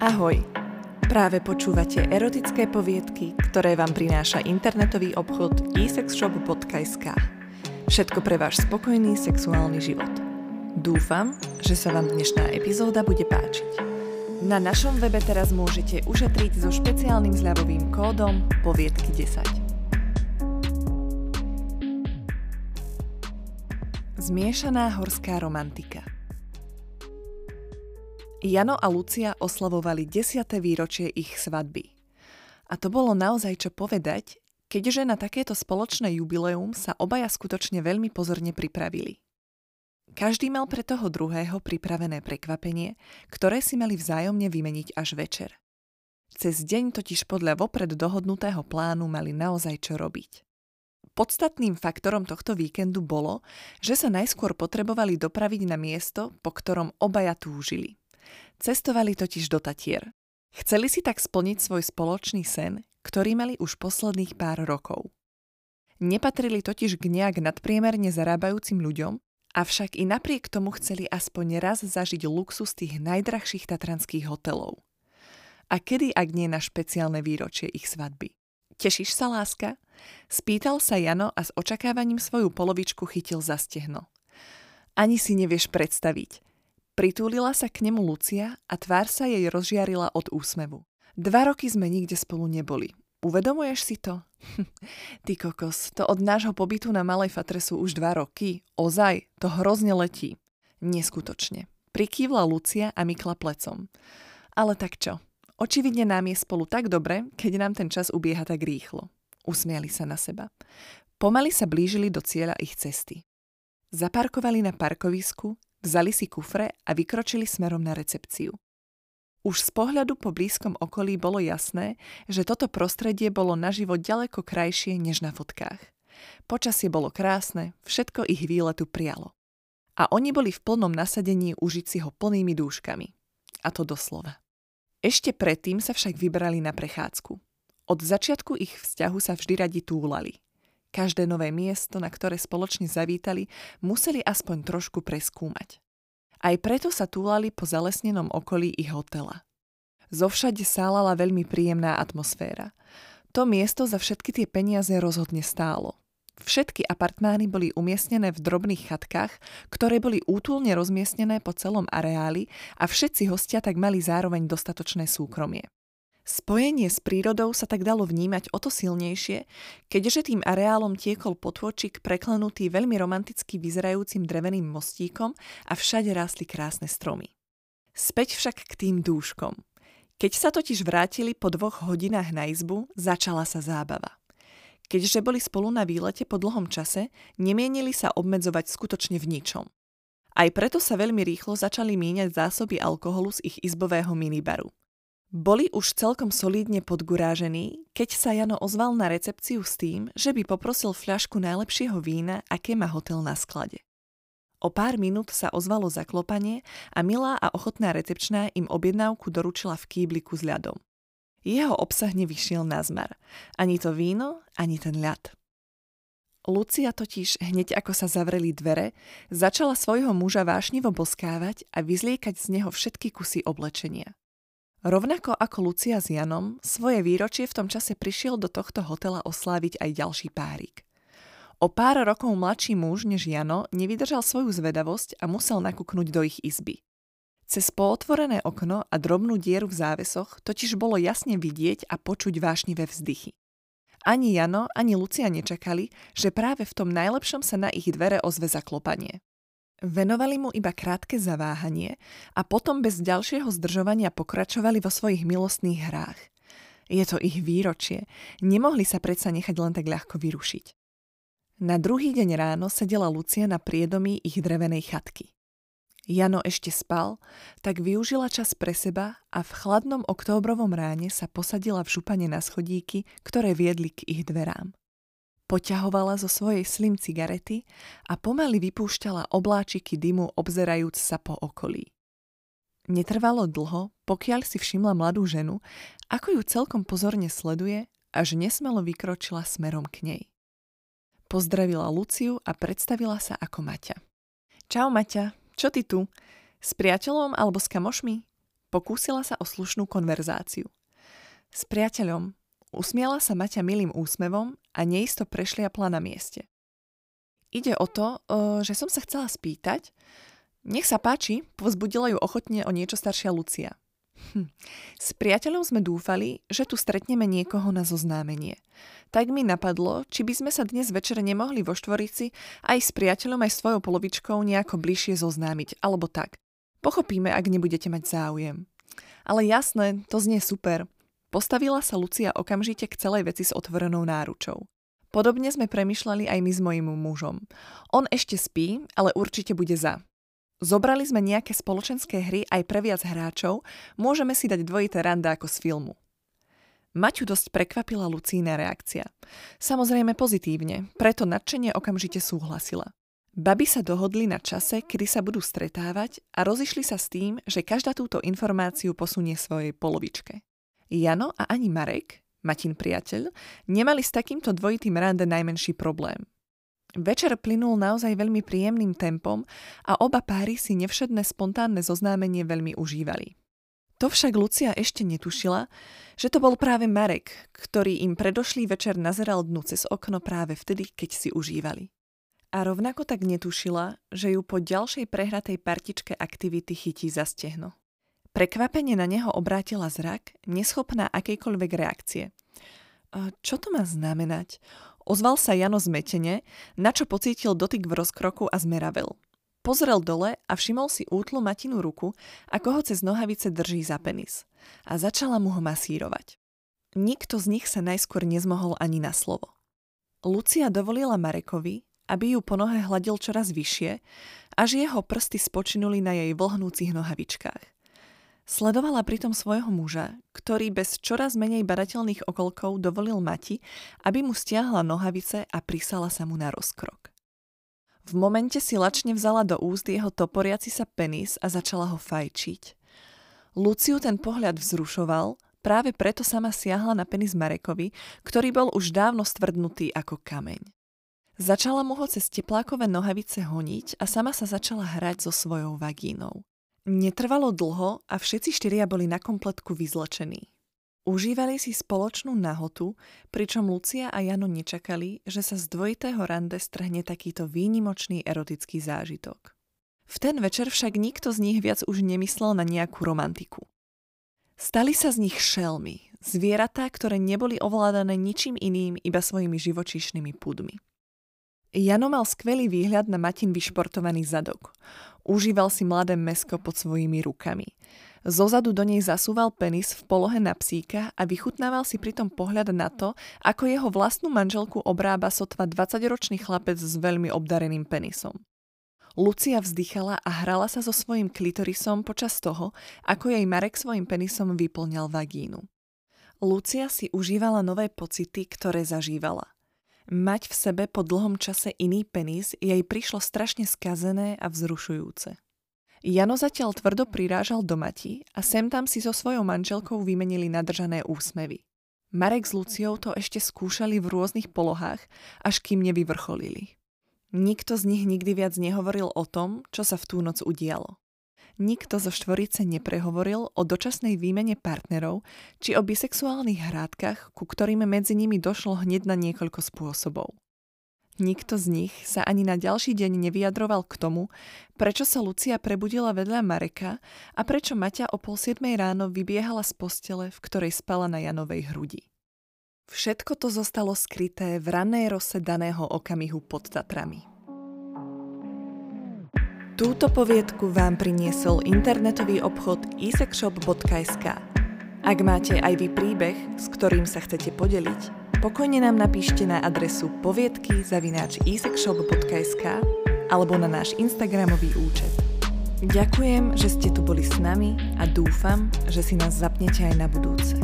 Ahoj! Práve počúvate erotické poviedky, ktoré vám prináša internetový obchod esexshop.sk. Všetko pre váš spokojný sexuálny život. Dúfam, že sa vám dnešná epizóda bude páčiť. Na našom webe teraz môžete ušetriť so špeciálnym zľavovým kódom poviedky 10. Zmiešaná horská romantika – Jano a Lucia oslavovali 10. výročie ich svadby. A to bolo naozaj čo povedať, keďže na takéto spoločné jubileum sa obaja skutočne veľmi pozorne pripravili. Každý mal pre toho druhého pripravené prekvapenie, ktoré si mali vzájomne vymeniť až večer. Cez deň totiž podľa vopred dohodnutého plánu mali naozaj čo robiť. Podstatným faktorom tohto víkendu bolo, že sa najskôr potrebovali dopraviť na miesto, po ktorom obaja túžili. Cestovali totiž do Tatier. Chceli si tak splniť svoj spoločný sen, ktorý mali už posledných pár rokov. Nepatrili totiž k nejak nadpriemerne zarábajúcim ľuďom, avšak i napriek tomu chceli aspoň raz zažiť luxus tých najdrahších tatranských hotelov. A kedy, ak nie na špeciálne výročie ich svadby? Tešíš sa, láska? Spýtal sa Jano a s očakávaním svoju polovičku chytil za stehno. Ani si nevieš predstaviť – Pritúlila sa k nemu Lucia a tvár sa jej rozžiarila od úsmevu. Dva roky sme nikde spolu neboli. Uvedomuješ si to? Ty kokos, to od nášho pobytu na Malej Fatre sú už dva roky. Ozaj, to hrozne letí. Neskutočne. Prikývla Lucia a mykla plecom. Ale tak čo? Očividne nám je spolu tak dobre, keď nám ten čas ubieha tak rýchlo. Usmiali sa na seba. Pomaly sa blížili do cieľa ich cesty. Zaparkovali na parkovisku, Vzali si kufre a vykročili smerom na recepciu. Už z pohľadu po blízkom okolí bolo jasné, že toto prostredie bolo naživo ďaleko krajšie než na fotkách. Počasie bolo krásne, všetko ich výletu prialo. A oni boli v plnom nasadení užiť si ho plnými dúškami. A to doslova. Ešte predtým sa však vybrali na prechádzku. Od začiatku ich vzťahu sa vždy radi túlali. Každé nové miesto, na ktoré spoločne zavítali, museli aspoň trošku preskúmať. Aj preto sa túlali po zalesnenom okolí ich hotela. Zovšade sálala veľmi príjemná atmosféra. To miesto za všetky tie peniaze rozhodne stálo. Všetky apartmány boli umiestnené v drobných chatkách, ktoré boli útulne rozmiestnené po celom areáli a všetci hostia tak mali zároveň dostatočné súkromie. Spojenie s prírodou sa tak dalo vnímať o to silnejšie, keďže tým areálom tiekol potôčik preklenutý veľmi romanticky vyzerajúcim dreveným mostíkom a všade rástli krásne stromy. Späť však k tým dúškom. Keď sa totiž vrátili po dvoch hodinách na izbu, začala sa zábava. Keďže boli spolu na výlete po dlhom čase, nemienili sa obmedzovať skutočne v ničom. Aj preto sa veľmi rýchlo začali míňať zásoby alkoholu z ich izbového minibaru – boli už celkom solídne podgurážení, keď sa Jano ozval na recepciu s tým, že by poprosil fľašku najlepšieho vína, aké má hotel na sklade. O pár minút sa ozvalo zaklopanie a milá a ochotná recepčná im objednávku doručila v kýbliku s ľadom. Jeho obsah nevyšiel na zmar. Ani to víno, ani ten ľad. Lucia totiž hneď ako sa zavreli dvere, začala svojho muža vášnivo boskávať a vyzliekať z neho všetky kusy oblečenia. Rovnako ako Lucia s Janom, svoje výročie v tom čase prišiel do tohto hotela osláviť aj ďalší párik. O pár rokov mladší muž než Jano nevydržal svoju zvedavosť a musel nakúknuť do ich izby. Cez pootvorené okno a drobnú dieru v závesoch totiž bolo jasne vidieť a počuť vášnivé vzdychy. Ani Jano, ani Lucia nečakali, že práve v tom najlepšom sa na ich dvere ozve zaklopanie. Venovali mu iba krátke zaváhanie a potom bez ďalšieho zdržovania pokračovali vo svojich milostných hrách. Je to ich výročie, nemohli sa predsa nechať len tak ľahko vyrušiť. Na druhý deň ráno sedela Lucia na priedomí ich drevenej chatky. Jano ešte spal, tak využila čas pre seba a v chladnom októbrovom ráne sa posadila v župane na schodíky, ktoré viedli k ich dverám. Poťahovala zo svojej slim cigarety a pomaly vypúšťala obláčiky dymu obzerajúc sa po okolí. Netrvalo dlho, pokiaľ si všimla mladú ženu, ako ju celkom pozorne sleduje, až nesmelo vykročila smerom k nej. Pozdravila Luciu a predstavila sa ako Maťa. Čau Maťa, čo ty tu? S priateľom alebo s kamošmi? pokúsila sa o slušnú konverzáciu. S priateľom usmiala sa Maťa milým úsmevom a neisto prešliapla na mieste. Ide o to, že som sa chcela spýtať, nech sa páči, povzbudila ju ochotne o niečo staršia Lucia. Hm. S priateľom sme dúfali, že tu stretneme niekoho na zoznámenie. Tak mi napadlo, či by sme sa dnes večer nemohli vo štvorici aj s priateľom aj svojou polovičkou nejako bližšie zoznámiť, alebo tak. Pochopíme, ak nebudete mať záujem. Ale jasné, to znie super. Postavila sa Lucia okamžite k celej veci s otvorenou náručou. Podobne sme premyšľali aj my s mojim mužom. On ešte spí, ale určite bude za. Zobrali sme nejaké spoločenské hry aj pre viac hráčov, môžeme si dať dvojité randa ako z filmu. Maťu dosť prekvapila Lucína reakcia. Samozrejme pozitívne, preto nadšenie okamžite súhlasila. Baby sa dohodli na čase, kedy sa budú stretávať a rozišli sa s tým, že každá túto informáciu posunie svojej polovičke. Jano a ani Marek, Matin priateľ, nemali s takýmto dvojitým rande najmenší problém. Večer plynul naozaj veľmi príjemným tempom a oba páry si nevšedné spontánne zoznámenie veľmi užívali. To však Lucia ešte netušila, že to bol práve Marek, ktorý im predošlý večer nazeral dnu cez okno práve vtedy, keď si užívali. A rovnako tak netušila, že ju po ďalšej prehratej partičke aktivity chytí za stehno. Prekvapenie na neho obrátila zrak, neschopná akejkoľvek reakcie. Čo to má znamenať? Ozval sa Jano zmetene, na čo pocítil dotyk v rozkroku a zmeravel. Pozrel dole a všimol si útlu Matinu ruku, ako ho cez nohavice drží za penis. A začala mu ho masírovať. Nikto z nich sa najskôr nezmohol ani na slovo. Lucia dovolila Marekovi, aby ju po nohe hladil čoraz vyššie, až jeho prsty spočinuli na jej vlhnúcich nohavičkách. Sledovala pritom svojho muža, ktorý bez čoraz menej badateľných okolkov dovolil Mati, aby mu stiahla nohavice a prisala sa mu na rozkrok. V momente si lačne vzala do úst jeho toporiaci sa penis a začala ho fajčiť. Luciu ten pohľad vzrušoval, práve preto sama siahla na penis Marekovi, ktorý bol už dávno stvrdnutý ako kameň. Začala mu ho cez teplákové nohavice honiť a sama sa začala hrať so svojou vagínou. Netrvalo dlho a všetci štyria boli na kompletku vyzlečení. Užívali si spoločnú nahotu, pričom Lucia a Jano nečakali, že sa z dvojitého rande strhne takýto výnimočný erotický zážitok. V ten večer však nikto z nich viac už nemyslel na nejakú romantiku. Stali sa z nich šelmy, zvieratá, ktoré neboli ovládané ničím iným, iba svojimi živočíšnymi pudmi. Jano mal skvelý výhľad na Matin vyšportovaný zadok. Užíval si mladé mesko pod svojimi rukami. Zozadu do nej zasúval penis v polohe na psíka a vychutnával si pritom pohľad na to, ako jeho vlastnú manželku obrába sotva 20-ročný chlapec s veľmi obdareným penisom. Lucia vzdychala a hrala sa so svojím klitorisom počas toho, ako jej Marek svojim penisom vyplňal vagínu. Lucia si užívala nové pocity, ktoré zažívala – Mať v sebe po dlhom čase iný penis jej prišlo strašne skazené a vzrušujúce. Jano zatiaľ tvrdo prirážal do Mati a sem tam si so svojou manželkou vymenili nadržané úsmevy. Marek s Luciou to ešte skúšali v rôznych polohách, až kým nevyvrcholili. Nikto z nich nikdy viac nehovoril o tom, čo sa v tú noc udialo nikto zo štvorice neprehovoril o dočasnej výmene partnerov či o bisexuálnych hrádkach, ku ktorým medzi nimi došlo hneď na niekoľko spôsobov. Nikto z nich sa ani na ďalší deň nevyjadroval k tomu, prečo sa Lucia prebudila vedľa Mareka a prečo Maťa o pol siedmej ráno vybiehala z postele, v ktorej spala na Janovej hrudi. Všetko to zostalo skryté v ranej rose daného okamihu pod Tatrami. Túto poviedku vám priniesol internetový obchod isexshop.sk. Ak máte aj vy príbeh, s ktorým sa chcete podeliť, pokojne nám napíšte na adresu poviedky zavináč isexshop.sk alebo na náš Instagramový účet. Ďakujem, že ste tu boli s nami a dúfam, že si nás zapnete aj na budúce.